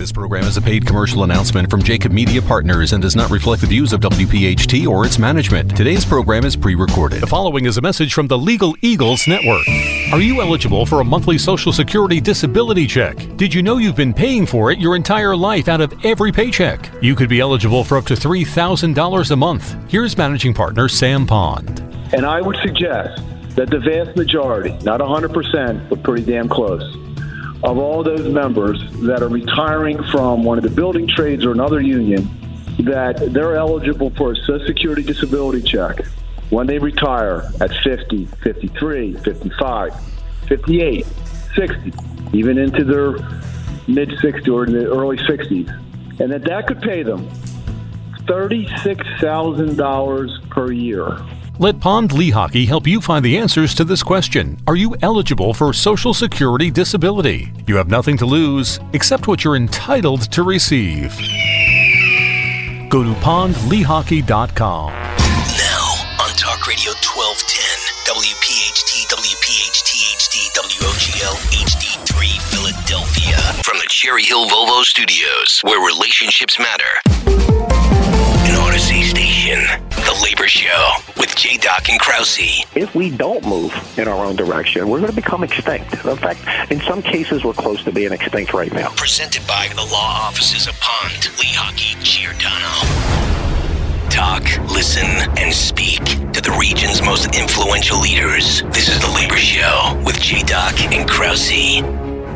This program is a paid commercial announcement from Jacob Media Partners and does not reflect the views of WPHT or its management. Today's program is pre recorded. The following is a message from the Legal Eagles Network. Are you eligible for a monthly Social Security disability check? Did you know you've been paying for it your entire life out of every paycheck? You could be eligible for up to $3,000 a month. Here's managing partner Sam Pond. And I would suggest that the vast majority, not 100%, but pretty damn close, of all those members that are retiring from one of the building trades or another union, that they're eligible for a Social Security disability check when they retire at 50, 53, 55, 58, 60, even into their mid 60s or in the early 60s, and that that could pay them $36,000 per year. Let Pond Lee Lehocky help you find the answers to this question. Are you eligible for Social Security disability? You have nothing to lose except what you're entitled to receive. Go to pondlehocky.com. Now on Talk Radio 1210, WPHT, WPHT, HD, WOGL, HD3, Philadelphia. From the Cherry Hill Volvo Studios, where relationships matter. An Odyssey station, The Labor Show with J. Doc and Krause. if we don't move in our own direction, we're going to become extinct. In fact, in some cases, we're close to being extinct right now. Presented by the law offices of Pond, Lehocky, Giordano. Talk, listen, and speak to the region's most influential leaders. This is The Labor Show with J. Doc and Krause.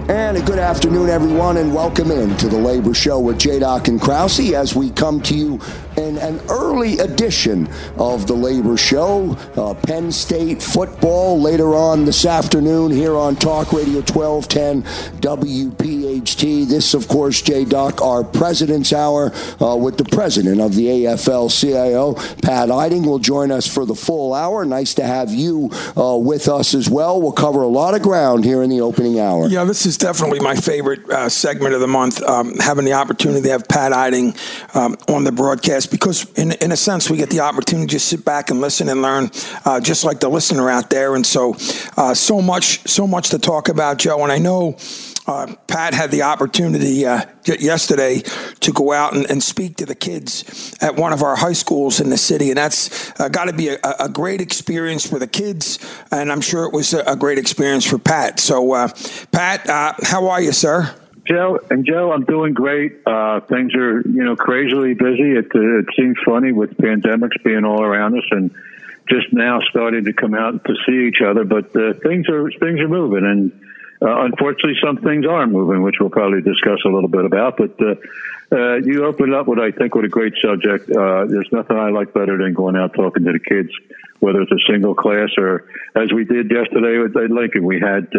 And a good afternoon, everyone, and welcome in to the Labor Show with J. Doc and Krause as we come to you in an early edition of the Labor Show. Uh, Penn State football later on this afternoon here on Talk Radio 1210 WPHT. This, of course, J. Doc, our President's Hour uh, with the president of the AFL CIO, Pat Eiding, will join us for the full hour. Nice to have you uh, with us as well. We'll cover a lot of ground here in the opening hour. Yeah, this is definitely my favorite uh, segment of the month. Um, having the opportunity to have Pat Eiding um, on the broadcast because, in, in a sense, we get the opportunity to sit back and listen and learn, uh, just like the listener out there. And so, uh, so much, so much to talk about, Joe. And I know. Uh, Pat had the opportunity uh, yesterday to go out and, and speak to the kids at one of our high schools in the city, and that's uh, got to be a, a great experience for the kids, and I'm sure it was a, a great experience for Pat. So, uh, Pat, uh, how are you, sir? Joe and Joe, I'm doing great. Uh, things are, you know, crazily busy. It, uh, it seems funny with pandemics being all around us and just now starting to come out to see each other. But uh, things are things are moving, and uh, unfortunately, some things are moving, which we'll probably discuss a little bit about. But uh, uh, you opened up what I think with a great subject. Uh, there's nothing I like better than going out talking to the kids, whether it's a single class or as we did yesterday with at Lincoln. We had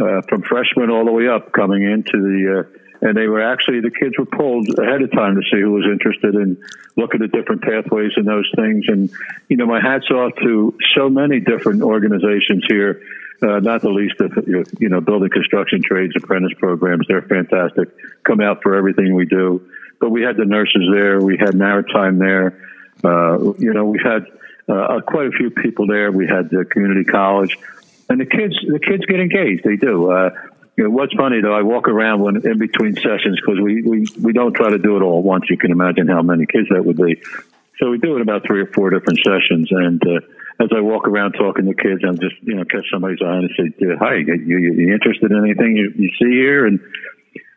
uh, from freshmen all the way up coming into the. Uh, and they were actually the kids were pulled ahead of time to see who was interested in looking at different pathways and those things. And you know, my hats off to so many different organizations here. Uh, not the least of you know building construction trades apprentice programs. They're fantastic. Come out for everything we do. But we had the nurses there. We had maritime there. Uh, you know, we had uh, quite a few people there. We had the community college, and the kids. The kids get engaged. They do. Uh, you know, what's funny though, I walk around when in between sessions because we, we we don't try to do it all at once. You can imagine how many kids that would be. So we do it about three or four different sessions, and uh, as I walk around talking to kids, I'm just you know catch somebody's eye and say, "Hi, you, you, you interested in anything you, you see here?" And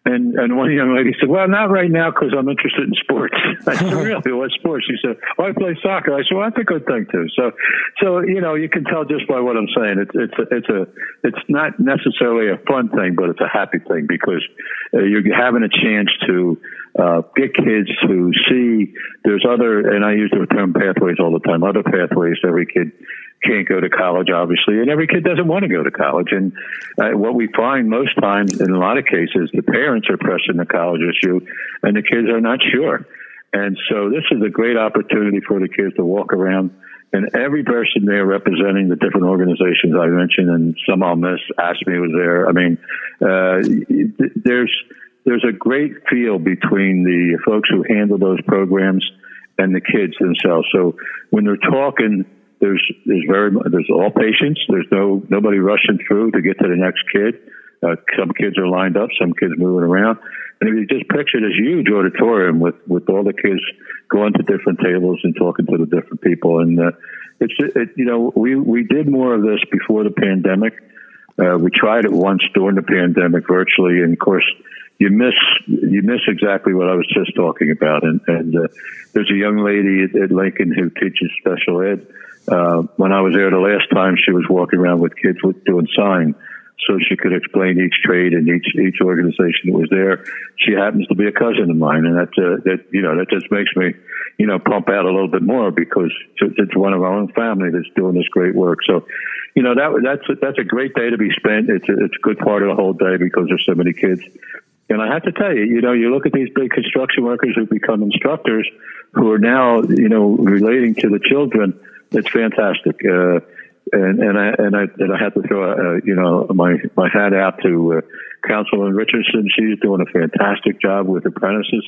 and and one young lady said, "Well, not right now because I'm interested in sports." I said, "Really? What sports?" She said, "Oh, I play soccer." I said, "Well, that's a good thing too." So, so you know, you can tell just by what I'm saying. It's it's a, it's a it's not necessarily a fun thing, but it's a happy thing because uh, you're having a chance to uh, get kids to see there's other, and I use the term pathways all the time. Other pathways every kid can't go to college, obviously, and every kid doesn't want to go to college. And uh, what we find most times, in a lot of cases, the parents are pressing the college issue, and the kids are not sure. And so this is a great opportunity for the kids to walk around. And every person there representing the different organizations I mentioned, and some I'll miss, ASME was there. I mean, uh, there's there's a great feel between the folks who handle those programs and the kids themselves. So when they're talking, there's there's very there's all patients. There's no nobody rushing through to get to the next kid. Uh, some kids are lined up, some kids moving around. And if you just picture this huge auditorium with, with all the kids going to different tables and talking to the different people. And uh, it's, it, you know, we, we did more of this before the pandemic. Uh, we tried it once during the pandemic virtually. And of course, you miss you miss exactly what I was just talking about. And, and uh, there's a young lady at, at Lincoln who teaches special ed. Uh, when I was there the last time, she was walking around with kids with doing sign, so she could explain each trade and each each organization that was there. She happens to be a cousin of mine, and that uh, that you know that just makes me you know pump out a little bit more because it's one of our own family that's doing this great work. So you know that that's a, that's a great day to be spent. It's a, it's a good part of the whole day because there's so many kids and I have to tell you, you know, you look at these big construction workers who become instructors who are now, you know, relating to the children. It's fantastic. Uh, and, and I, and I, and I have to throw, uh, you know, my, my hat out to, uh, Councilman Richardson. She's doing a fantastic job with apprentices,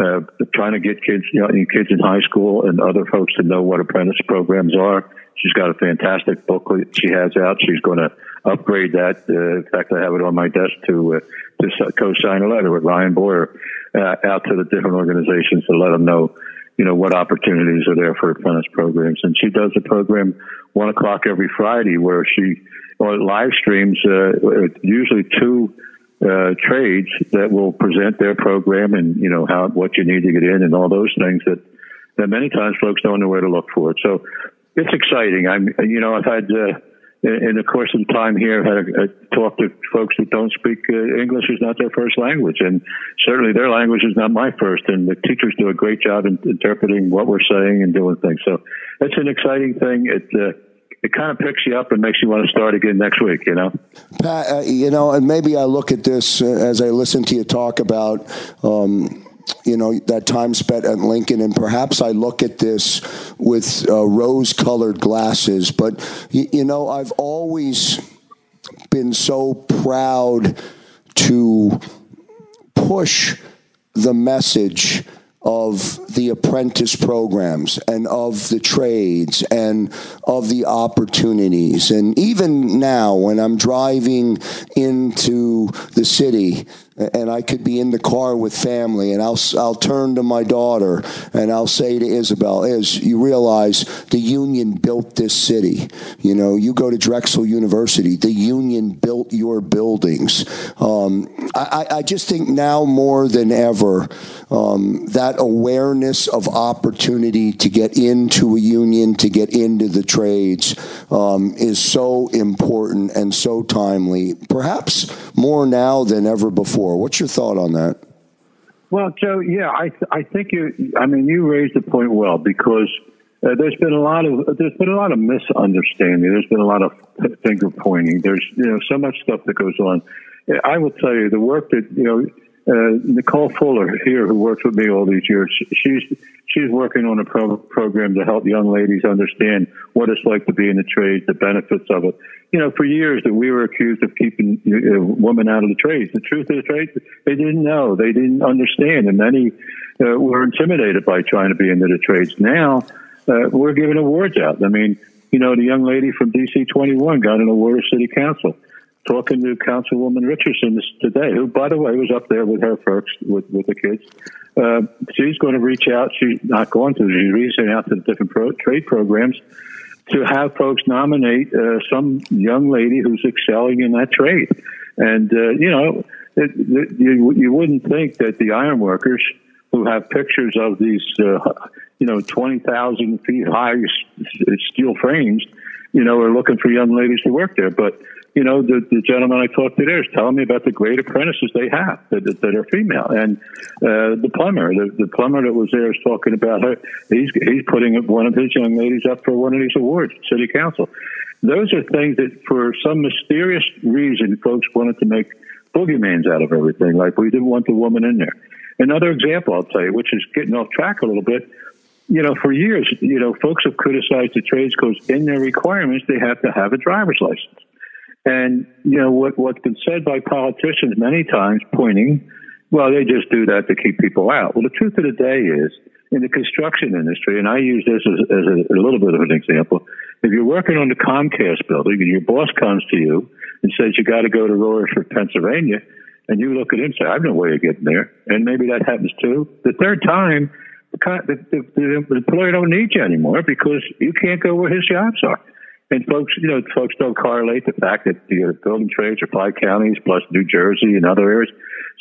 uh, trying to get kids, you know, kids in high school and other folks to know what apprentice programs are. She's got a fantastic booklet she has out. She's going to upgrade that. Uh, in fact, I have it on my desk to uh, to co-sign a letter with Ryan Boyer uh, out to the different organizations to let them know, you know, what opportunities are there for apprentice programs. And she does a program one o'clock every Friday where she or live streams uh, usually two uh, trades that will present their program and you know how what you need to get in and all those things that that many times folks don't know where to look for it. So it's exciting. I'm you know I've had uh, in the course of time here, I've had a, talk to folks who don't speak uh, English is not their first language, and certainly their language is not my first. And the teachers do a great job in interpreting what we're saying and doing things. So it's an exciting thing. It uh, it kind of picks you up and makes you want to start again next week. You know, Pat. Uh, you know, and maybe I look at this uh, as I listen to you talk about. Um, you know that time spent at Lincoln, and perhaps I look at this with uh, rose-colored glasses. But you, you know, I've always been so proud to push the message of the apprentice programs and of the trades and of the opportunities. And even now, when I'm driving into the city, and I could be in the car with family, and I'll I'll turn to my daughter and I'll say to Isabel, "Is you realize the union built this city? You know, you go to Drexel University, the union built your buildings. Um, I, I just think now more than ever." Um, that awareness of opportunity to get into a union, to get into the trades, um, is so important and so timely. Perhaps more now than ever before. What's your thought on that? Well, Joe, yeah, I th- I think you. I mean, you raised the point well because uh, there's been a lot of there's been a lot of misunderstanding. There's been a lot of finger pointing. There's you know so much stuff that goes on. I will tell you the work that you know uh, Nicole Fuller here, who works with me all these years, she's she's working on a pro- program to help young ladies understand what it's like to be in the trade, the benefits of it. You know, for years that we were accused of keeping uh, women out of the trades. The truth the trade, they didn't know, they didn't understand, and many uh, were intimidated by trying to be into the trades. Now uh, we're giving awards out. I mean, you know, the young lady from DC 21 got an award of City Council talking to Councilwoman Richardson today, who, by the way, was up there with her folks, with, with the kids. Uh, she's going to reach out. She's not going to. She's reaching out to the different pro- trade programs to have folks nominate uh, some young lady who's excelling in that trade. And uh, you know, it, it, you you wouldn't think that the iron workers who have pictures of these, uh, you know, twenty thousand feet high steel frames, you know, are looking for young ladies to work there, but you know, the, the gentleman I talked to there is telling me about the great apprentices they have that, that are female. And uh, the plumber, the, the plumber that was there is talking about her. He's, he's putting one of his young ladies up for one of these awards, city council. Those are things that, for some mysterious reason, folks wanted to make boogeymans out of everything. Like we didn't want the woman in there. Another example I'll tell you, which is getting off track a little bit. You know, for years, you know, folks have criticized the trades because in their requirements they have to have a driver's license. And, you know, what, what's been said by politicians many times pointing, well, they just do that to keep people out. Well, the truth of the day is in the construction industry, and I use this as, as a, a little bit of an example. If you're working on the Comcast building and your boss comes to you and says you got to go to Royersford, Pennsylvania, and you look at him and say, I have no way of getting there, and maybe that happens too. The third time, the, the, the, the employer don't need you anymore because you can't go where his jobs are. And folks, you know, folks don't correlate the fact that the building trades are five counties plus New Jersey and other areas.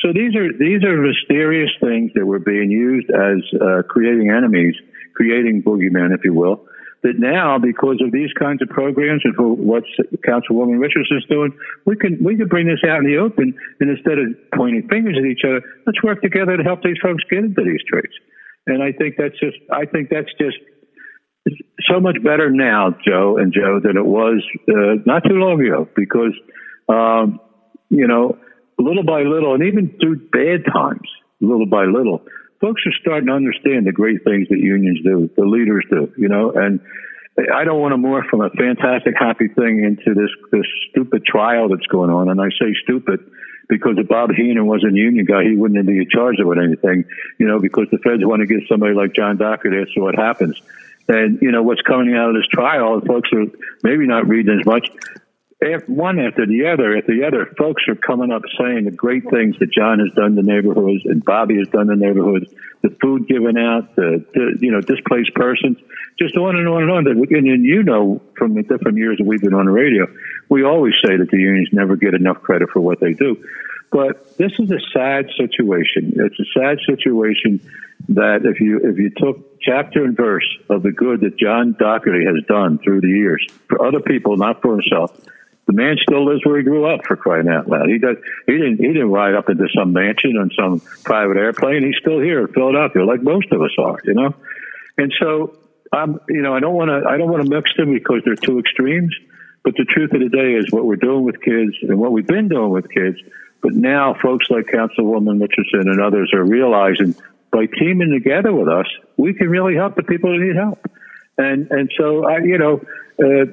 So these are these are mysterious things that were being used as uh, creating enemies, creating boogeymen, if you will. That now, because of these kinds of programs and for what Councilwoman Richards is doing, we can we can bring this out in the open, and instead of pointing fingers at each other, let's work together to help these folks get into these trades. And I think that's just I think that's just so much better now, Joe and Joe, than it was uh, not too long ago. Because um, you know, little by little, and even through bad times, little by little, folks are starting to understand the great things that unions do, the leaders do. You know, and I don't want to morph from a fantastic, happy thing into this this stupid trial that's going on. And I say stupid because if Bob Henon wasn't a union guy, he wouldn't be charged with anything. You know, because the feds want to get somebody like John Docker there, so what happens. And, you know, what's coming out of this trial, folks are maybe not reading as much. One after the other, after the other, folks are coming up saying the great things that John has done to neighborhoods and Bobby has done to neighborhoods, the food given out, the, the you know displaced persons, just on and on and on. And you know from the different years that we've been on the radio, we always say that the unions never get enough credit for what they do. But this is a sad situation. It's a sad situation that if you if you took chapter and verse of the good that John Dougherty has done through the years for other people, not for himself, the man still lives where he grew up. For crying out loud, he does. He didn't. He didn't ride up into some mansion on some private airplane. He's still here in Philadelphia, like most of us are. You know, and so I'm. You know, I don't want to. I don't want to mix them because they're two extremes. But the truth of the day is what we're doing with kids and what we've been doing with kids. But now folks like Councilwoman Richardson and others are realizing by teaming together with us, we can really help the people who need help. And and so I, you know, uh,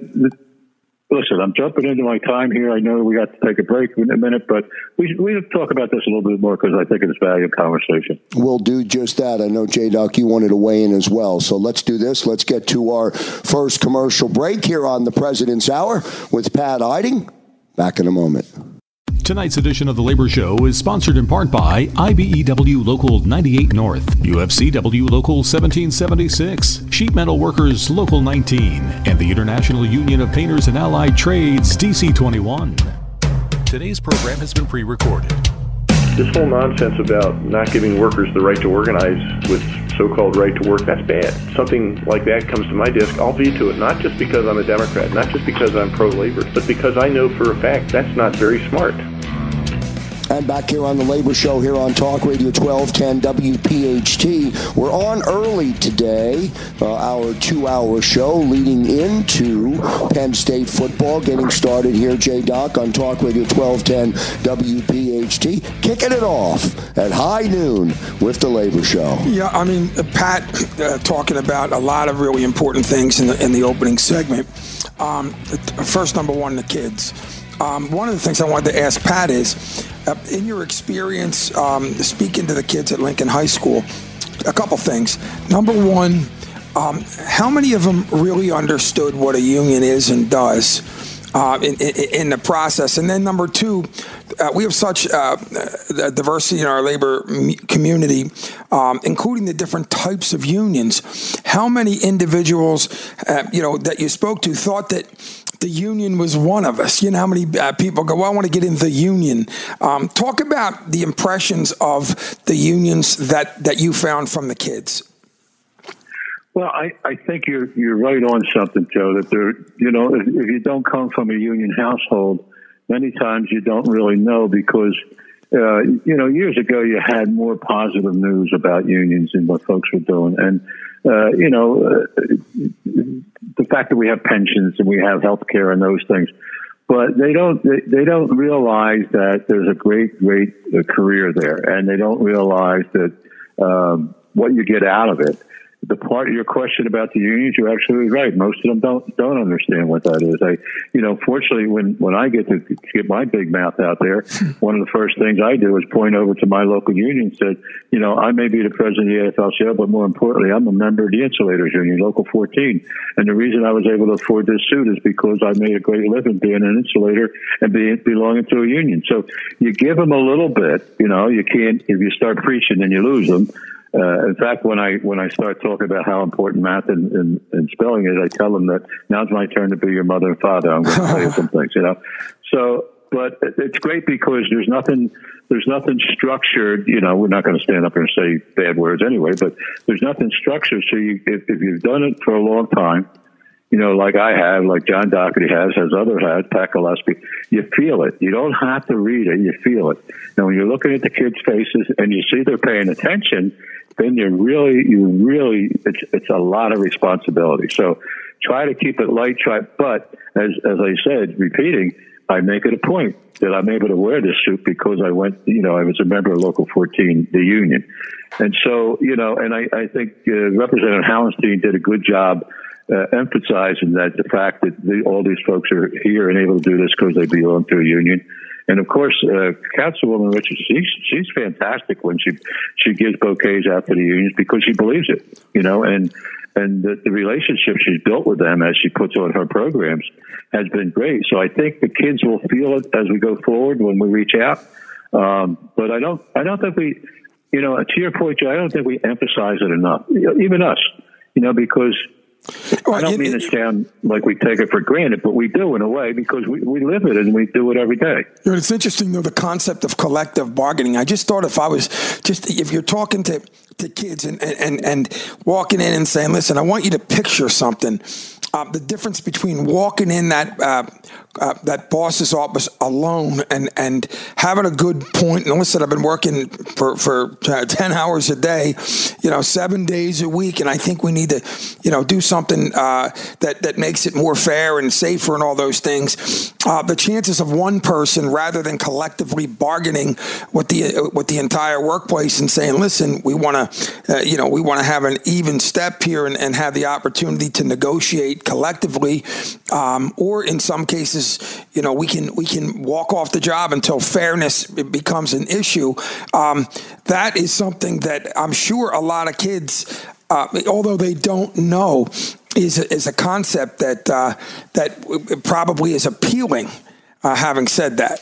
listen, I'm jumping into my time here. I know we got to take a break in a minute, but we we talk about this a little bit more because I think it's valuable conversation. We'll do just that. I know J Doc, you wanted to weigh in as well. So let's do this. Let's get to our first commercial break here on the President's Hour with Pat Eiding. Back in a moment. Tonight's edition of the Labor Show is sponsored in part by IBEW Local 98 North, UFCW Local 1776, Sheet Metal Workers Local 19, and the International Union of Painters and Allied Trades DC 21. Today's program has been pre recorded. This whole nonsense about not giving workers the right to organize with so-called right to work, that's bad. Something like that comes to my desk, I'll veto it, not just because I'm a Democrat, not just because I'm pro-labor, but because I know for a fact that's not very smart. And back here on the Labor Show here on Talk Radio 1210 WPHT. We're on early today, uh, our two hour show leading into Penn State football, getting started here, J Doc, on Talk Radio 1210 WPHT. Kicking it off at high noon with the Labor Show. Yeah, I mean, Pat uh, talking about a lot of really important things in the, in the opening segment. Um, first, number one, the kids. Um, one of the things I wanted to ask Pat is, uh, in your experience um, speaking to the kids at Lincoln High School, a couple things. Number one, um, how many of them really understood what a union is and does? Uh, in, in, in, the process. And then number two, uh, we have such uh, diversity in our labor community, um, including the different types of unions. How many individuals, uh, you know, that you spoke to thought that the union was one of us. You know how many uh, people go, well, I want to get in the union. Um, talk about the impressions of the unions that, that you found from the kids. Well, I, I think you're you're right on something, Joe. That there, you know, if, if you don't come from a union household, many times you don't really know because, uh, you know, years ago you had more positive news about unions and what folks were doing, and uh, you know, uh, the fact that we have pensions and we have health care and those things. But they don't, they, they don't realize that there's a great, great uh, career there and they don't realize that, um, what you get out of it. The part of your question about the unions, you're absolutely right. Most of them don't don't understand what that is. I, you know, fortunately, when when I get to get my big mouth out there, one of the first things I do is point over to my local union and said, you know, I may be the president of the AFL-CIO, but more importantly, I'm a member of the Insulators Union, Local 14, and the reason I was able to afford this suit is because I made a great living being an insulator and being belonging to a union. So you give them a little bit, you know, you can't if you start preaching, then you lose them. Uh, in fact, when I when I start talking about how important math and, and, and, spelling is, I tell them that now's my turn to be your mother and father. I'm going to tell you some things, you know. So, but it's great because there's nothing there's nothing structured. You know, we're not going to stand up here and say bad words anyway, but there's nothing structured. So you, if, if you've done it for a long time, you know, like I have, like John Dougherty has, has other has, Pat Gillespie, you feel it. You don't have to read it, you feel it. Now, when you're looking at the kids' faces and you see they're paying attention, then you really, you really, it's, it's a lot of responsibility. So try to keep it light, try, but as, as I said, repeating, I make it a point that I'm able to wear this suit because I went, you know, I was a member of Local 14, the union. And so, you know, and I, I think uh, Representative Hallenstein did a good job uh, emphasizing that the fact that the, all these folks are here and able to do this because they belong to a union. And of course, uh, Councilwoman Richards, she's, she's fantastic when she, she gives bouquets out to the unions because she believes it, you know, and, and the, the relationship she's built with them as she puts on her programs has been great. So I think the kids will feel it as we go forward when we reach out. Um, but I don't, I don't think we, you know, to your point, Joe, I don't think we emphasize it enough, even us, you know, because I don't mean to sound like we take it for granted, but we do in a way because we, we live it and we do it every day. You know, it's interesting though the concept of collective bargaining. I just thought if I was just if you're talking to to kids and and and walking in and saying, "Listen, I want you to picture something." Uh, the difference between walking in that uh, uh, that boss's office alone and and having a good point. And listen, I've been working for for ten hours a day, you know, seven days a week, and I think we need to, you know, do something uh, that that makes it more fair and safer and all those things. Uh, the chances of one person rather than collectively bargaining with the with the entire workplace and saying, listen, we want to, uh, you know, we want to have an even step here and, and have the opportunity to negotiate collectively, um, or in some cases, you know, we can we can walk off the job until fairness becomes an issue. Um, that is something that I'm sure a lot of kids, uh, although they don't know, is a, is a concept that uh, that probably is appealing. Uh, having said that.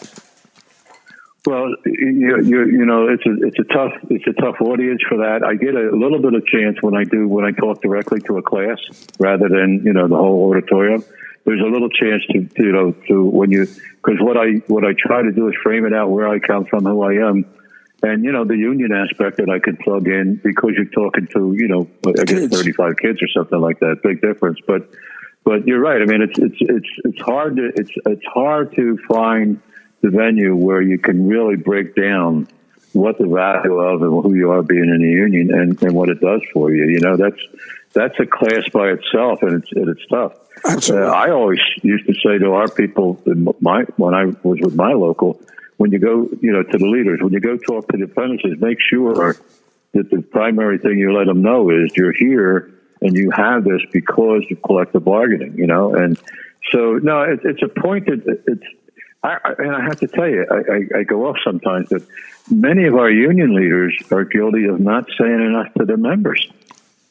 Well, you, you, you know, it's a it's a tough it's a tough audience for that. I get a little bit of chance when I do when I talk directly to a class rather than you know the whole auditorium. There's a little chance to, to you know to when you because what I what I try to do is frame it out where I come from, who I am, and you know the union aspect that I could plug in because you're talking to you know I guess 35 kids or something like that. Big difference, but but you're right. I mean, it's it's it's it's hard to it's it's hard to find the venue where you can really break down what the value of and who you are being in the union and, and what it does for you. You know, that's that's a class by itself, and it's and it's tough. Absolutely. Uh, I always used to say to our people, my when I was with my local, when you go, you know, to the leaders, when you go talk to the apprentices, make sure that the primary thing you let them know is you're here and you have this because of collective bargaining. You know, and so no, it, it's a point that it's I, and I have to tell you, I, I, I go off sometimes that many of our union leaders are guilty of not saying enough to their members.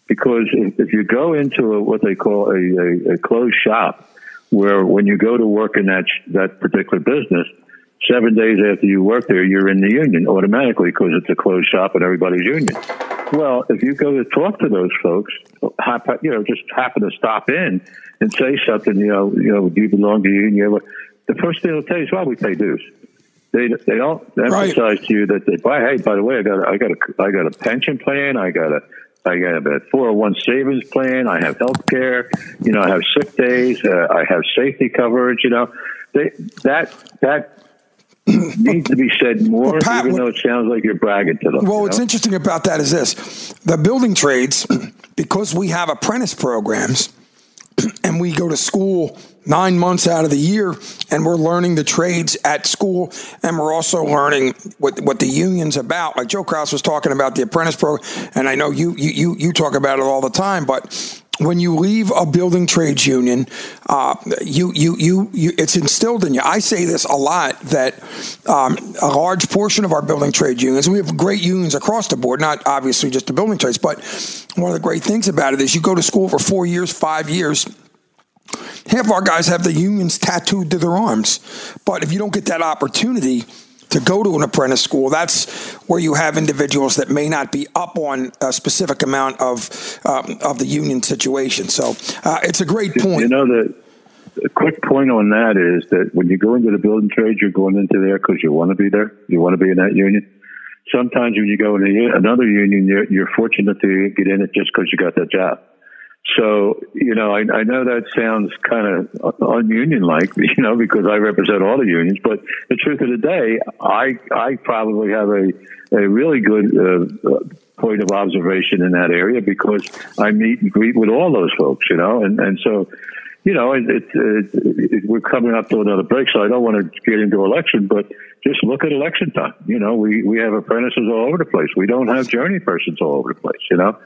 Because if, if you go into a, what they call a, a, a closed shop, where when you go to work in that that particular business, seven days after you work there, you're in the union automatically because it's a closed shop and everybody's union. Well, if you go to talk to those folks, you know, just happen to stop in and say something, you know, you know, do you belong to the union? The first thing they'll tell you is, well, we pay dues. They they don't emphasize right. to you that they buy. Hey, by the way, I got a, I got a I got a pension plan. I got a I got a 401 savings plan. I have health care. You know, I have sick days. Uh, I have safety coverage. You know, they, that that needs to be said more, well, Pat, even though it sounds like you're bragging to them. Well, what's know? interesting about that is this: the building trades, because we have apprentice programs and we go to school nine months out of the year and we're learning the trades at school and we're also learning what, what the union's about. Like joe kraus was talking about the apprentice program and i know you, you, you talk about it all the time but when you leave a building trades union, uh, you, you, you, you, it's instilled in you. I say this a lot that um, a large portion of our building trade unions, we have great unions across the board, not obviously just the building trades, but one of the great things about it is you go to school for four years, five years, half our guys have the unions tattooed to their arms. But if you don't get that opportunity to go to an apprentice school, that's where you have individuals that may not be up on a specific amount of um, of the union situation. So uh, it's a great point. You know the. A quick point on that is that when you go into the building trade, you're going into there because you want to be there. You want to be in that union. Sometimes when you go in another union, you're, you're fortunate to get in it just because you got that job. So, you know, I, I know that sounds kind of ununion like, you know, because I represent all the unions, but the truth of the day, I, I probably have a, a really good uh, point of observation in that area because I meet and greet with all those folks, you know, and, and so, you know, it, it, it, it, we're coming up to another break, so I don't want to get into election, but just look at election time. You know, we, we have apprentices all over the place. We don't have journey persons all over the place, you know.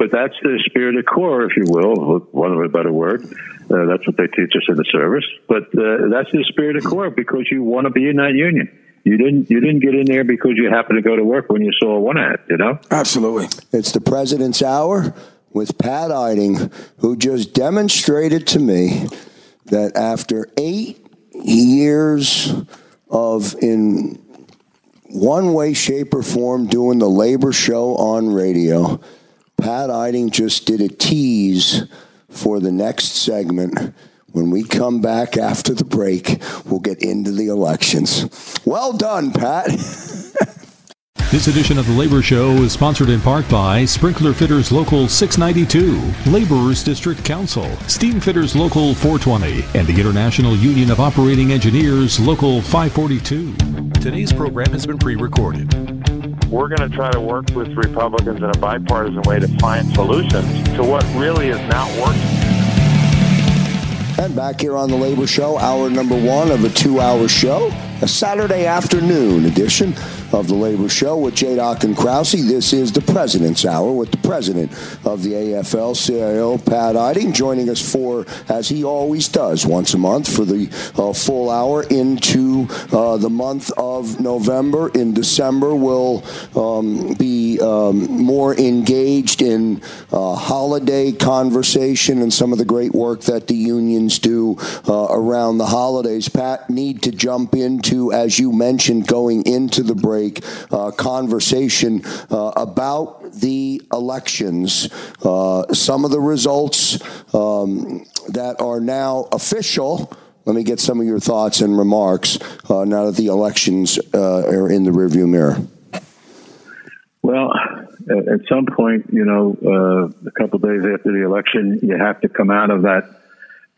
But that's the spirit of core, if you will, one of a better word. Uh, that's what they teach us in the service. But uh, that's the spirit of core because you want to be in that union. You didn't. You didn't get in there because you happened to go to work when you saw one ad. You know. Absolutely. It's the president's hour with Pat Eiding, who just demonstrated to me that after eight years of in one way, shape, or form doing the labor show on radio Pat Eiding just did a tease for the next segment. When we come back after the break, we'll get into the elections. Well done, Pat. This edition of the Labor Show is sponsored in part by Sprinkler Fitters Local 692, Laborers District Council, Steam Fitters Local 420, and the International Union of Operating Engineers Local 542. Today's program has been pre recorded. We're going to try to work with Republicans in a bipartisan way to find solutions to what really is not working. And back here on the Labor Show, hour number one of a two hour show, a Saturday afternoon edition of the Labor Show with J. Doc and Krause. This is the President's Hour with the President of the AFL CIO, Pat Eiding, joining us for, as he always does, once a month for the uh, full hour into uh, the month of November. In December, we'll um, be um, more engaged in uh, holiday conversation and some of the great work that the unions do uh, around the holidays. Pat, need to jump into, as you mentioned, going into the break uh, conversation uh, about the elections. Uh, some of the results um, that are now official. Let me get some of your thoughts and remarks uh, now that the elections uh, are in the rearview mirror. Well, at some point, you know, a couple days after the election, you have to come out of that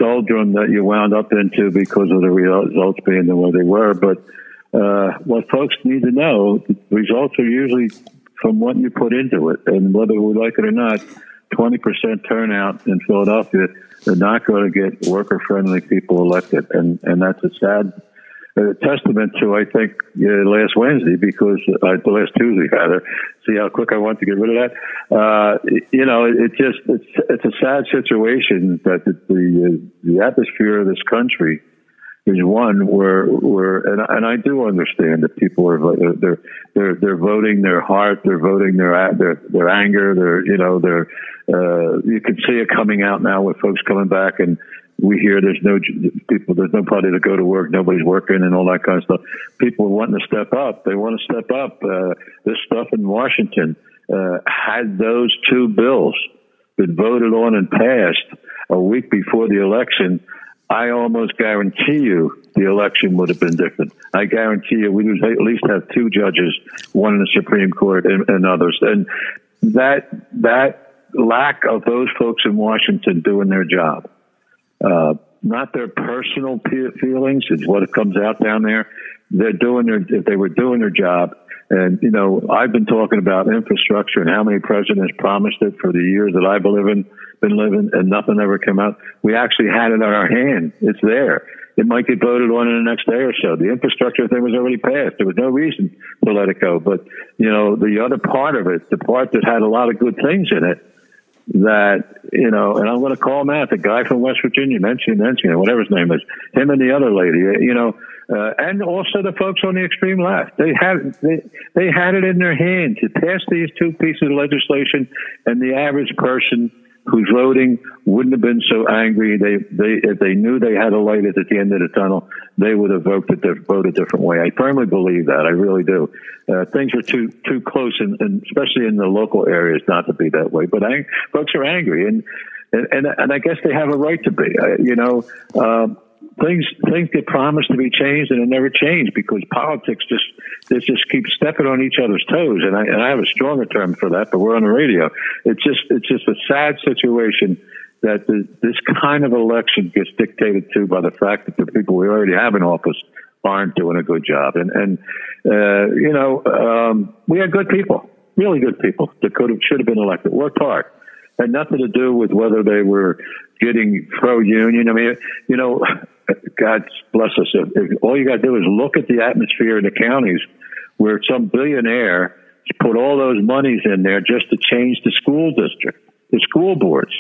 doldrum that you wound up into because of the results being the way they were. But uh, what folks need to know, results are usually from what you put into it. And whether we like it or not, 20% turnout in Philadelphia, they're not going to get worker friendly people elected. And, and that's a sad uh, testament to, I think, uh, last Wednesday, because uh, the last Tuesday, rather. See how quick I want to get rid of that. Uh, you know, it, it just it's it's a sad situation that the the, the atmosphere of this country is one where where and and I do understand that people are they're they're they're voting their heart, they're voting their their their anger, their you know their uh, you can see it coming out now with folks coming back and we hear there's no people there's nobody to go to work nobody's working and all that kind of stuff people wanting to step up they want to step up uh, this stuff in washington uh, had those two bills been voted on and passed a week before the election I almost guarantee you the election would have been different. I guarantee you we would at least have two judges, one in the Supreme Court and, and others. And that that lack of those folks in Washington doing their job, uh, not their personal feelings, is what comes out down there. They're doing their if they were doing their job And, you know, I've been talking about infrastructure and how many presidents promised it for the years that I've living, been living and nothing ever came out. We actually had it on our hand. It's there. It might get voted on in the next day or so. The infrastructure thing was already passed. There was no reason to let it go. But, you know, the other part of it, the part that had a lot of good things in it, that, you know, and I'm going to call Matt, the guy from West Virginia, mention, mention, whatever his name is, him and the other lady, you know, uh, and also the folks on the extreme left. They had they, they had it in their hand to pass these two pieces of legislation, and the average person who's voting wouldn't have been so angry. They they if they knew they had a light at the end of the tunnel, they would have voted voted a different way. I firmly believe that. I really do. Uh, things are too too close, and, and especially in the local areas, not to be that way. But ang- folks are angry, and and and, and I guess they have a right to be. You know. Um, things things get promised to be changed and they never change because politics just they just keep stepping on each other's toes. And I and I have a stronger term for that but we're on the radio. It's just it's just a sad situation that the, this kind of election gets dictated to by the fact that the people we already have in office aren't doing a good job. And and uh, you know um, we had good people really good people that could have should have been elected worked hard had nothing to do with whether they were getting pro union. I mean, you know, God bless us. If, if all you got to do is look at the atmosphere in the counties where some billionaire put all those monies in there just to change the school district, the school boards.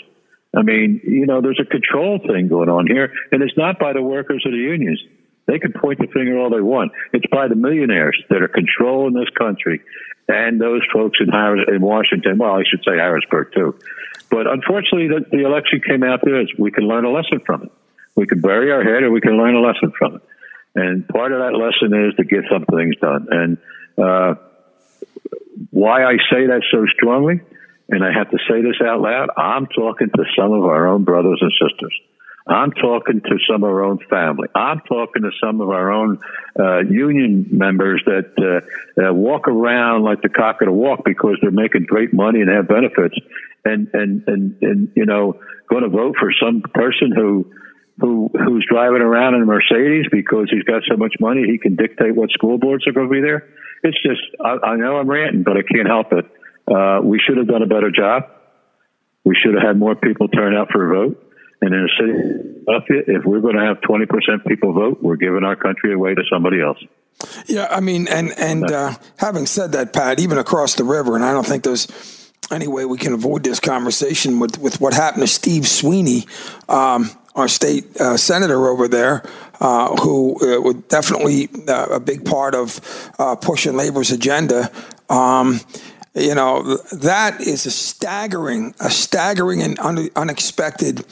I mean, you know, there's a control thing going on here, and it's not by the workers or the unions. They can point the finger all they want. It's by the millionaires that are controlling this country and those folks in Harris, in Washington. Well, I should say Harrisburg too. But unfortunately, the, the election came out there. We can learn a lesson from it. We can bury our head, or we can learn a lesson from it. And part of that lesson is to get some things done. And uh, why I say that so strongly, and I have to say this out loud, I'm talking to some of our own brothers and sisters. I'm talking to some of our own family. I'm talking to some of our own uh, union members that uh, uh, walk around like the cock of the walk because they're making great money and have benefits, and and and and you know going to vote for some person who who who's driving around in a Mercedes because he's got so much money he can dictate what school boards are going to be there. It's just I, I know I'm ranting, but I can't help it. Uh, we should have done a better job. We should have had more people turn out for a vote. And in a city, if we're going to have 20% people vote, we're giving our country away to somebody else. Yeah, I mean, and and uh, having said that, Pat, even across the river, and I don't think there's any way we can avoid this conversation with, with what happened to Steve Sweeney, um, our state uh, senator over there, uh, who uh, was definitely uh, a big part of uh, pushing labor's agenda. Um, you know that is a staggering, a staggering and un- unexpected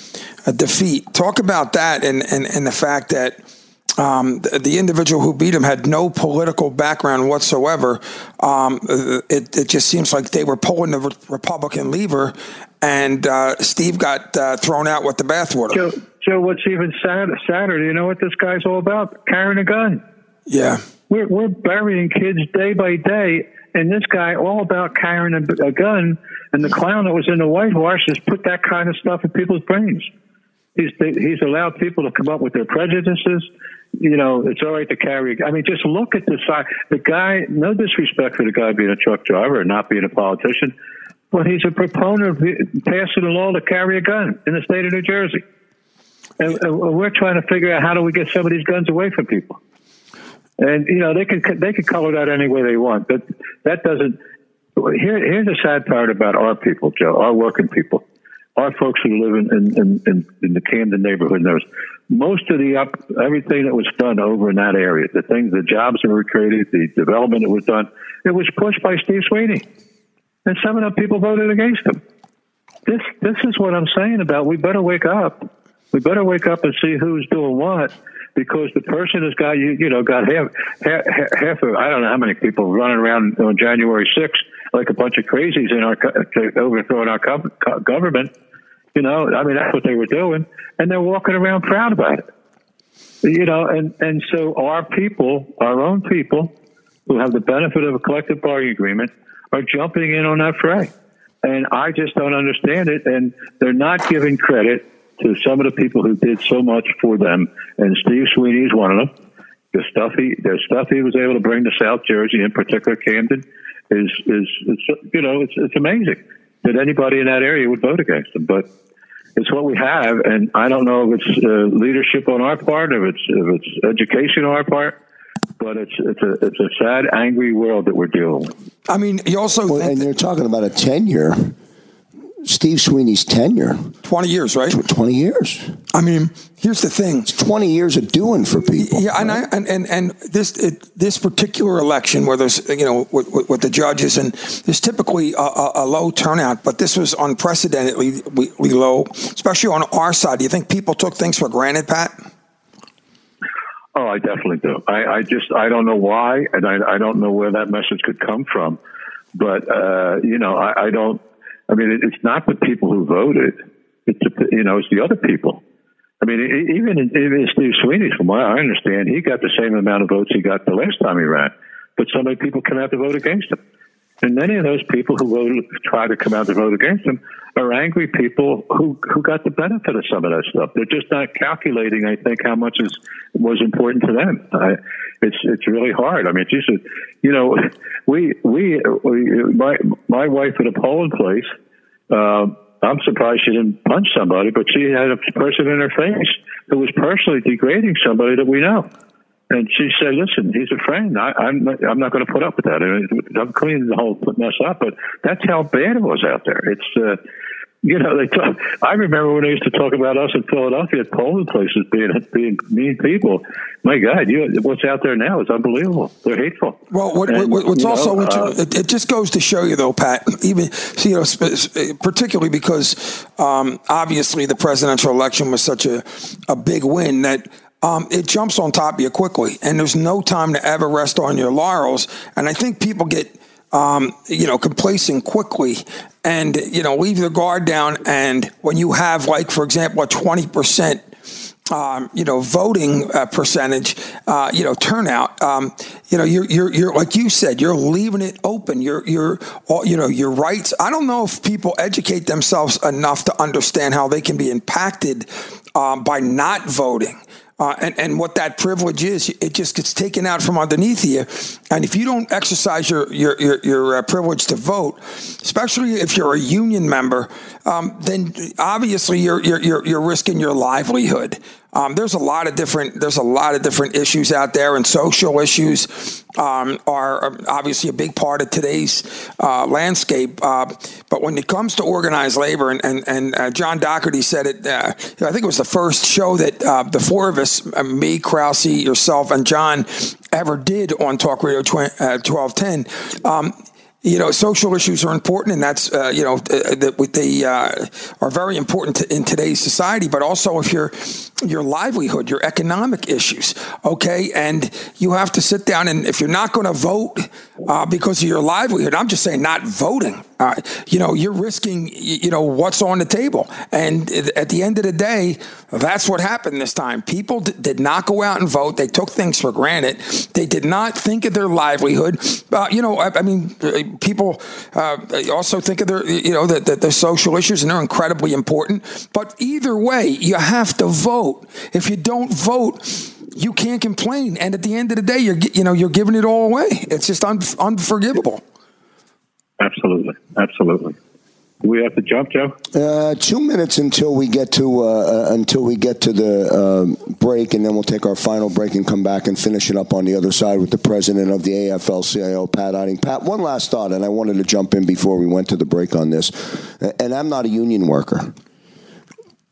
uh, defeat. Talk about that and, and, and the fact that um, the, the, individual who beat him had no political background whatsoever. Um, it, it, just seems like they were pulling the Republican lever, and uh, Steve got uh, thrown out with the bathwater. Joe, Joe, what's even sad, sadder? Do you know what this guy's all about? Carrying a gun. Yeah, we're we're burying kids day by day, and this guy all about carrying a, a gun. And the clown that was in the White Horse has put that kind of stuff in people's brains. He's he's allowed people to come up with their prejudices you know, it's all right to carry. I mean, just look at the side. The guy, no disrespect for the guy being a truck driver and not being a politician, but he's a proponent of passing a law to carry a gun in the state of New Jersey. And we're trying to figure out how do we get some of these guns away from people. And you know, they can they can color that any way they want, but that doesn't. Here, here's the sad part about our people, Joe, our working people our folks who live in, in, in, in the Camden neighborhood knows most of the up everything that was done over in that area, the things, the jobs that were created, the development that was done, it was pushed by Steve Sweeney, and some of the people voted against him. This this is what I'm saying about we better wake up. We better wake up and see who's doing what because the person has got you you know got half half, half of I don't know how many people running around on January 6th like a bunch of crazies in our overthrowing our government. You know, I mean that's what they were doing, and they're walking around proud about it. You know, and and so our people, our own people, who have the benefit of a collective bargaining agreement, are jumping in on that fray. And I just don't understand it. And they're not giving credit to some of the people who did so much for them. And Steve Sweeney is one of them. the stuff he the stuff he was able to bring to South Jersey, in particular Camden, is is it's, you know it's it's amazing that anybody in that area would vote against him. But it's what we have, and I don't know if it's uh, leadership on our part, if it's if it's education on our part, but it's it's a it's a sad, angry world that we're dealing with. I mean, you also well, and you're talking about a tenure. Steve Sweeney's tenure. 20 years, right? 20 years. I mean, here's the thing. It's 20 years of doing for people. Yeah, right? and, I, and, and, and this it, this particular election where there's, you know, with, with, with the judges, and there's typically a, a, a, low turnout, but this was unprecedentedly low, especially on our side. Do you think people took things for granted, Pat? Oh, I definitely do. I, I just, I don't know why, and I, I don't know where that message could come from. But, uh, you know, I, I don't, I mean, it's not the people who voted. It's the, you know, it's the other people. I mean, even even Steve Sweeney, from what I understand, he got the same amount of votes he got the last time he ran, but so many people come out to vote against him. And many of those people who voted, try to come out to vote against him are angry people who, who got the benefit of some of that stuff. They're just not calculating, I think, how much is, was important to them. I, it's, it's really hard. I mean, just, you know, we, we, we my, my wife at a polling place, uh, I'm surprised she didn't punch somebody, but she had a person in her face who was personally degrading somebody that we know. And she said, "Listen, he's a friend. I, I'm not, I'm not going to put up with that. I'm cleaning the whole mess up, but that's how bad it was out there. It's, uh, you know, they talk, I remember when they used to talk about us in Philadelphia at polling places being being mean people. My God, you, what's out there now is unbelievable. They're hateful. Well, what, and, what, what's also know, uh, it, it, just goes to show you, though, Pat. Even you know, particularly because um, obviously the presidential election was such a a big win that um, it jumps on top of you quickly, and there's no time to ever rest on your laurels. And I think people get, um, you know, complacent quickly, and you know, leave their guard down. And when you have, like, for example, a twenty percent um, you know, voting uh, percentage, uh, you know, turnout. Um, you know, you're, you're, you're like you said, you're leaving it open. You're, you're, all, you know, your rights. I don't know if people educate themselves enough to understand how they can be impacted um, by not voting. Uh, and, and what that privilege is, it just gets taken out from underneath you. And if you don't exercise your your your, your uh, privilege to vote, especially if you're a union member, um, then obviously you're, you're you're risking your livelihood. Um, there's a lot of different there's a lot of different issues out there, and social issues um, are obviously a big part of today's uh, landscape. Uh, but when it comes to organized labor, and and, and uh, John Dougherty said it, uh, I think it was the first show that uh, the four of us, uh, me, Krause, yourself, and John, ever did on Talk Radio 1210. Um, you know, social issues are important, and that's uh, you know that they uh, are very important to, in today's society. But also, if your your livelihood, your economic issues, okay, and you have to sit down and if you're not going to vote uh, because of your livelihood, I'm just saying not voting. Uh, you know, you're risking you know what's on the table, and at the end of the day, that's what happened this time. People d- did not go out and vote. They took things for granted. They did not think of their livelihood. Uh, you know, I, I mean people uh, also think of their, you know, the, the, social issues, and they're incredibly important. But either way, you have to vote. If you don't vote, you can't complain. And at the end of the day, you're, you know, you're giving it all away. It's just un- unforgivable. Absolutely, absolutely we have to jump, Joe? Uh, two minutes until we get to uh, uh, until we get to the uh, break, and then we'll take our final break and come back and finish it up on the other side with the president of the AFL-CIO, Pat Eiding. Pat, one last thought, and I wanted to jump in before we went to the break on this. And I'm not a union worker,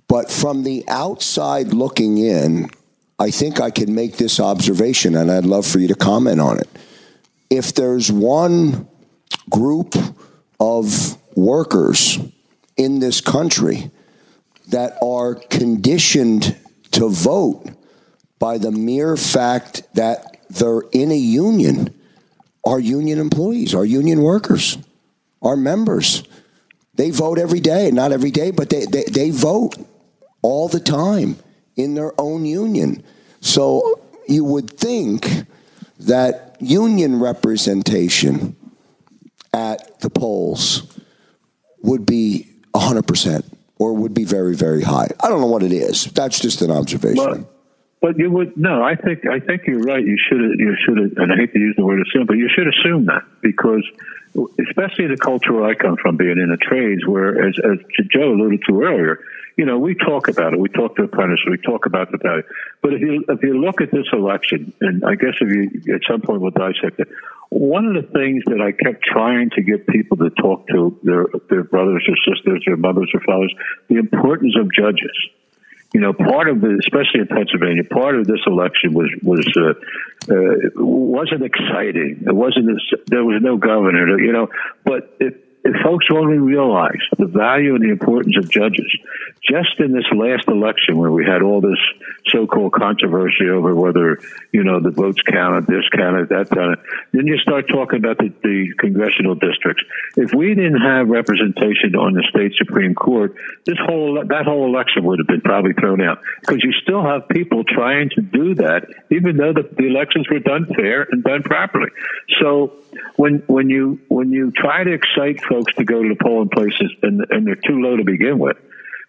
but from the outside looking in, I think I can make this observation, and I'd love for you to comment on it. If there's one group of workers in this country that are conditioned to vote by the mere fact that they're in a union are union employees, are union workers, are members. They vote every day, not every day, but they, they, they vote all the time in their own union. So you would think that union representation at the polls would be 100% or would be very, very high. I don't know what it is. That's just an observation. But you would no. I think I think you're right. You should you should and I hate to use the word assume, but you should assume that because especially the culture where I come from, being in the trades, where as, as Joe alluded to earlier, you know, we talk about it. We talk to apprentices. We talk about the value. But if you if you look at this election, and I guess if you at some point we'll dissect it, one of the things that I kept trying to get people to talk to their their brothers or sisters, their mothers or fathers, the importance of judges you know, part of the, especially in Pennsylvania, part of this election was was uh, uh, wasn't exciting. It wasn't. There was no governor, you know. But if folks only realize the value and the importance of judges, just in this last election where we had all this so-called controversy over whether you know the votes counted, this counted, that counted, then you start talking about the, the congressional districts. If we didn't have representation on the state supreme court, this whole that whole election would have been probably thrown out because you still have people trying to do that, even though the, the elections were done fair and done properly. So when when you when you try to excite folks to go to the polling places and and they're too low to begin with,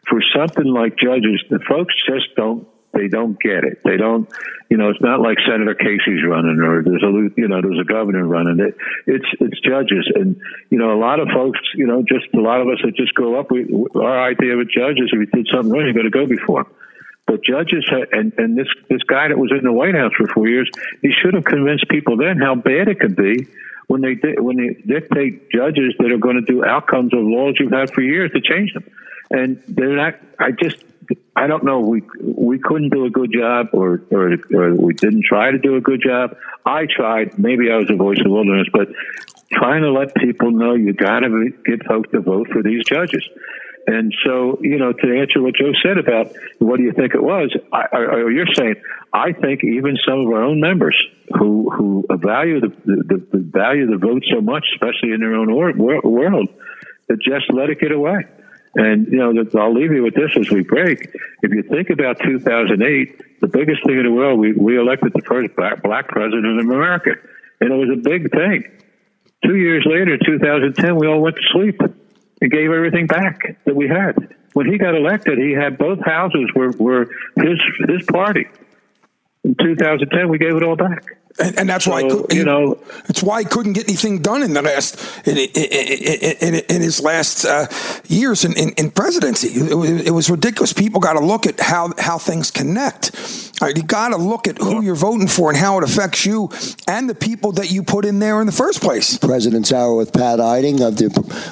for something like judges, the folks just don't they don't get it. They don't, you know, it's not like Senator Casey's running or there's a, you know, there's a governor running it. It's, it's judges. And, you know, a lot of folks, you know, just a lot of us that just grow up, we, our idea of a judge is if you did something wrong, you got to go before. But judges, and, and this, this guy that was in the White House for four years, he should have convinced people then how bad it could be when they when they dictate judges that are going to do outcomes of laws you've had for years to change them, and they're not. I just I don't know. We we couldn't do a good job, or, or or we didn't try to do a good job. I tried. Maybe I was a voice of the wilderness, but trying to let people know you got to get folks to vote for these judges. And so, you know, to answer what Joe said about what do you think it was, I, or you're saying, I think even some of our own members who who value the, the, the value the vote so much, especially in their own or, world, that just let it get away. And you know, I'll leave you with this as we break. If you think about 2008, the biggest thing in the world, we we elected the first black, black president of America, and it was a big thing. Two years later, 2010, we all went to sleep and gave everything back that we had. When he got elected, he had both houses were, were his his party. In 2010, we gave it all back. And, and that's so, why could, you know that's why he couldn't get anything done in the last in, in, in, in his last uh, years in, in, presidency. It, it, was ridiculous. People got to look at how how things connect. Right, you got to look at who you're voting for and how it affects you and the people that you put in there in the first place. President's Hour with Pat Eiding of the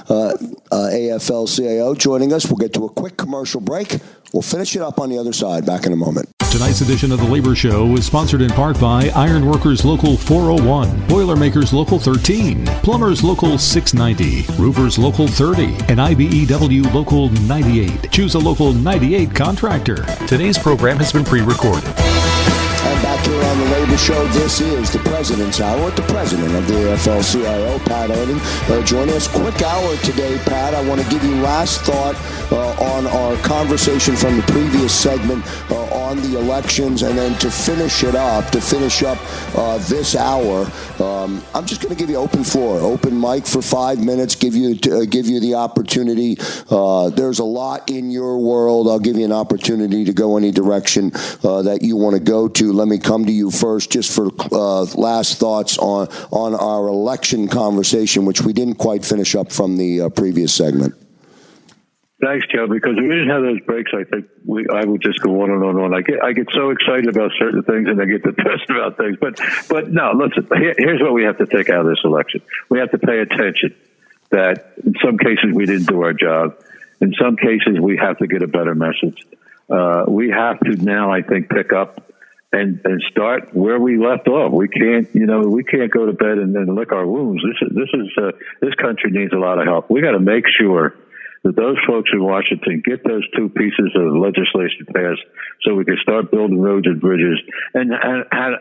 uh, uh, AFL-CIO joining us. We'll get to a quick commercial break. We'll finish it up on the other side. Back in a moment. Tonight's edition of The Labor Show is sponsored in part by Ironworkers Local 401, Boilermakers Local 13, Plumbers Local 690, Roofers Local 30, and IBEW Local 98. Choose a Local 98 contractor. Today's program has been pre-recorded. And back here on the Labor Show, this is the President's Hour with the President of the AFL-CIO, Pat Eiding. Uh, join us. Quick hour today, Pat. I want to give you last thought uh, on our conversation from the previous segment uh, on the elections, and then to finish it up, to finish up uh, this hour, um, I'm just going to give you open floor, open mic for five minutes. Give you uh, give you the opportunity. Uh, there's a lot in your world. I'll give you an opportunity to go any direction that you want to go to. Let me come to you first, just for uh, last thoughts on on our election conversation, which we didn't quite finish up from the uh, previous segment. Thanks, Joe. Because if we didn't have those breaks, I think we, I would just go on and on and on. I get, I get so excited about certain things, and I get depressed about things. But, but no. Listen. Here, here's what we have to take out of this election. We have to pay attention that in some cases we didn't do our job. In some cases, we have to get a better message. Uh, we have to now, I think, pick up and and start where we left off. We can't, you know, we can't go to bed and then lick our wounds. This is this is uh, this country needs a lot of help. We got to make sure that those folks in Washington get those two pieces of legislation passed so we can start building roads and bridges and,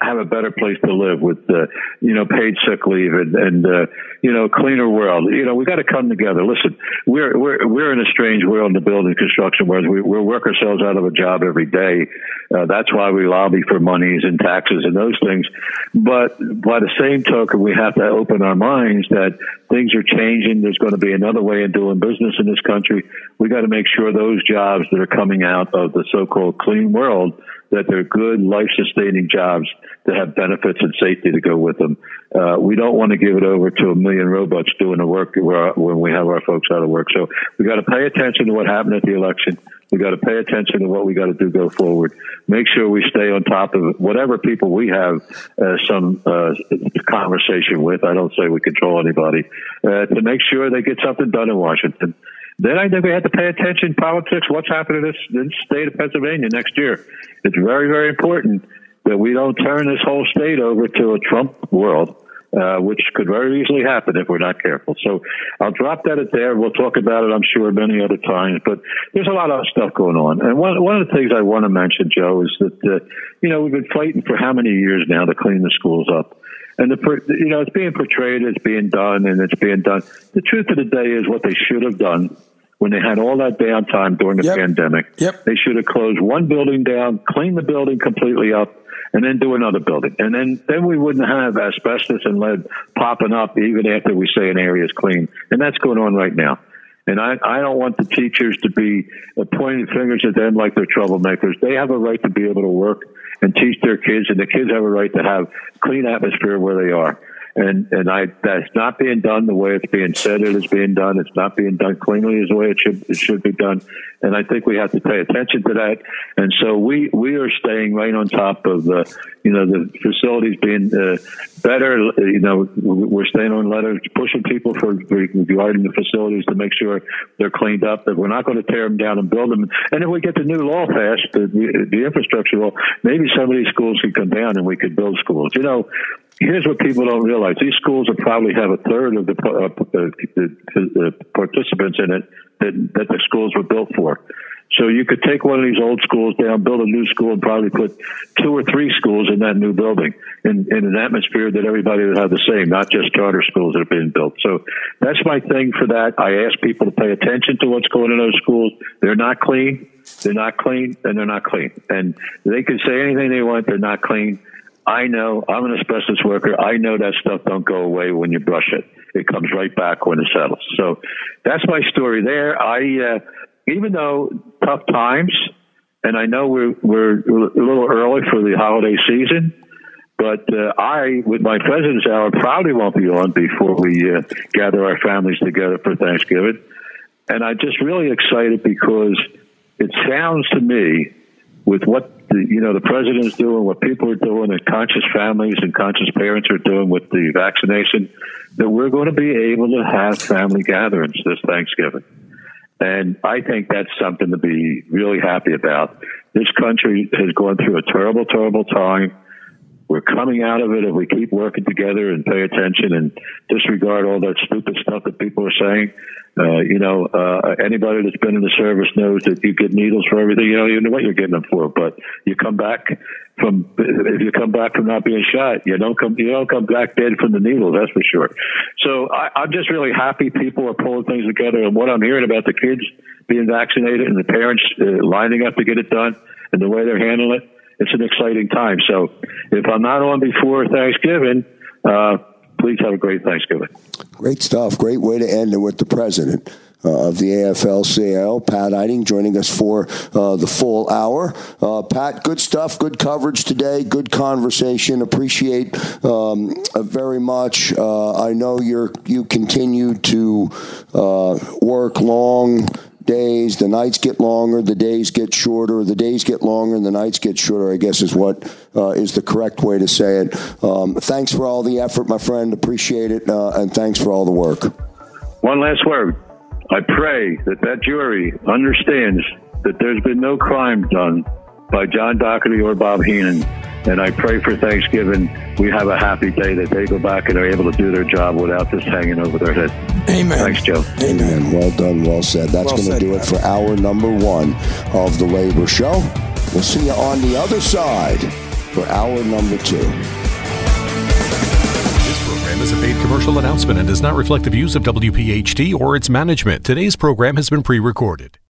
have a better place to live with, uh, you know, paid sick leave and, and uh, you know, cleaner world. You know, we got to come together. Listen, we're, we're, we're in a strange world in the building construction world. We, we work ourselves out of a job every day. Uh, that's why we lobby for monies and taxes and those things. But by the same token, we have to open our minds that things are changing. There's going to be another way of doing business in this country. We got to make sure those jobs that are coming out of the so-called clean world that they're good, life sustaining jobs that have benefits and safety to go with them. Uh, we don't want to give it over to a million robots doing the work when we have our folks out of work. So we got to pay attention to what happened at the election. We got to pay attention to what we got to do go forward. Make sure we stay on top of whatever people we have uh, some uh, conversation with. I don't say we control anybody uh, to make sure they get something done in Washington. Then I think we have to pay attention politics. What's happening in this, state of Pennsylvania next year? It's very, very important that we don't turn this whole state over to a Trump world. Uh, which could very easily happen if we're not careful. So I'll drop that at there. We'll talk about it, I'm sure, many other times. But there's a lot of stuff going on. And one, one of the things I want to mention, Joe, is that, uh, you know, we've been fighting for how many years now to clean the schools up. And the, you know, it's being portrayed as being done and it's being done. The truth of the day is what they should have done when they had all that downtime during the yep. pandemic. Yep. They should have closed one building down, cleaned the building completely up, and then do another building. And then, then we wouldn't have asbestos and lead popping up even after we say an area is clean. And that's going on right now. And I, I don't want the teachers to be uh, pointing fingers at them like they're troublemakers. They have a right to be able to work and teach their kids, and the kids have a right to have clean atmosphere where they are and and I that's not being done the way it's being said it is being done. It's not being done cleanly as the way it should it should be done, and I think we have to pay attention to that. And so we we are staying right on top of the you know the facilities being uh, better. You know we're staying on letters, pushing people for regarding the facilities to make sure they're cleaned up. That we're not going to tear them down and build them. And if we get the new law passed, the, the infrastructure law, maybe some of these schools could come down and we could build schools. You know, Here's what people don't realize: these schools will probably have a third of the, uh, the, uh, the, uh, uh, participants in it that, that the schools were built for. So you could take one of these old schools down, build a new school, and probably put two or three schools in that new building in, in an atmosphere that everybody would have the same, not just charter schools that are being built. So that's my thing for that. I ask people to pay attention to what's going in those schools. They're not clean. They're not clean, and they're not clean. And they can say anything they want. They're not clean. I know I'm an asbestos worker. I know that stuff don't go away when you brush it. It comes right back when it settles. So that's my story there. I, uh, even though tough times, and I know we're, we're a little early for the holiday season, but uh, I, with my President's Hour, probably won't be on before we uh, gather our families together for Thanksgiving. And I'm just really excited because it sounds to me, with what you know, the president's doing, what people are doing, and conscious families and conscious parents are doing with the vaccination, that we're going to be able to have family gatherings this Thanksgiving. And I think that's something to be really happy about. This country has gone through a terrible, terrible time. We're coming out of it if we keep working together and pay attention and disregard all that stupid stuff that people are saying. Uh, you know, uh, anybody that's been in the service knows that you get needles for everything. You don't even know what you're getting them for, but you come back from, if you come back from not being shot, you don't come, you don't come back dead from the needles, that's for sure. So I, I'm just really happy people are pulling things together and what I'm hearing about the kids being vaccinated and the parents uh, lining up to get it done and the way they're handling it, it's an exciting time. So if I'm not on before Thanksgiving, uh, please have a great Thanksgiving. Great stuff. Great way to end it with the president. Uh, of the AFL-CIO, Pat Eiding, joining us for uh, the full hour. Uh, Pat, good stuff, good coverage today, good conversation. Appreciate um, very much. Uh, I know you're you continue to uh, work long days. The nights get longer, the days get shorter. The days get longer, and the nights get shorter. I guess is what uh, is the correct way to say it. Um, thanks for all the effort, my friend. Appreciate it, uh, and thanks for all the work. One last word. I pray that that jury understands that there's been no crime done by John Dougherty or Bob Henon. And I pray for Thanksgiving we have a happy day that they go back and are able to do their job without this hanging over their head. Amen. Thanks, Joe. Amen. Well done. Well said. That's well going to do it for hour number one of the Labor Show. We'll see you on the other side for hour number two This program is a paid commercial announcement and does not reflect the views of WPHT or its management. Today's program has been pre recorded.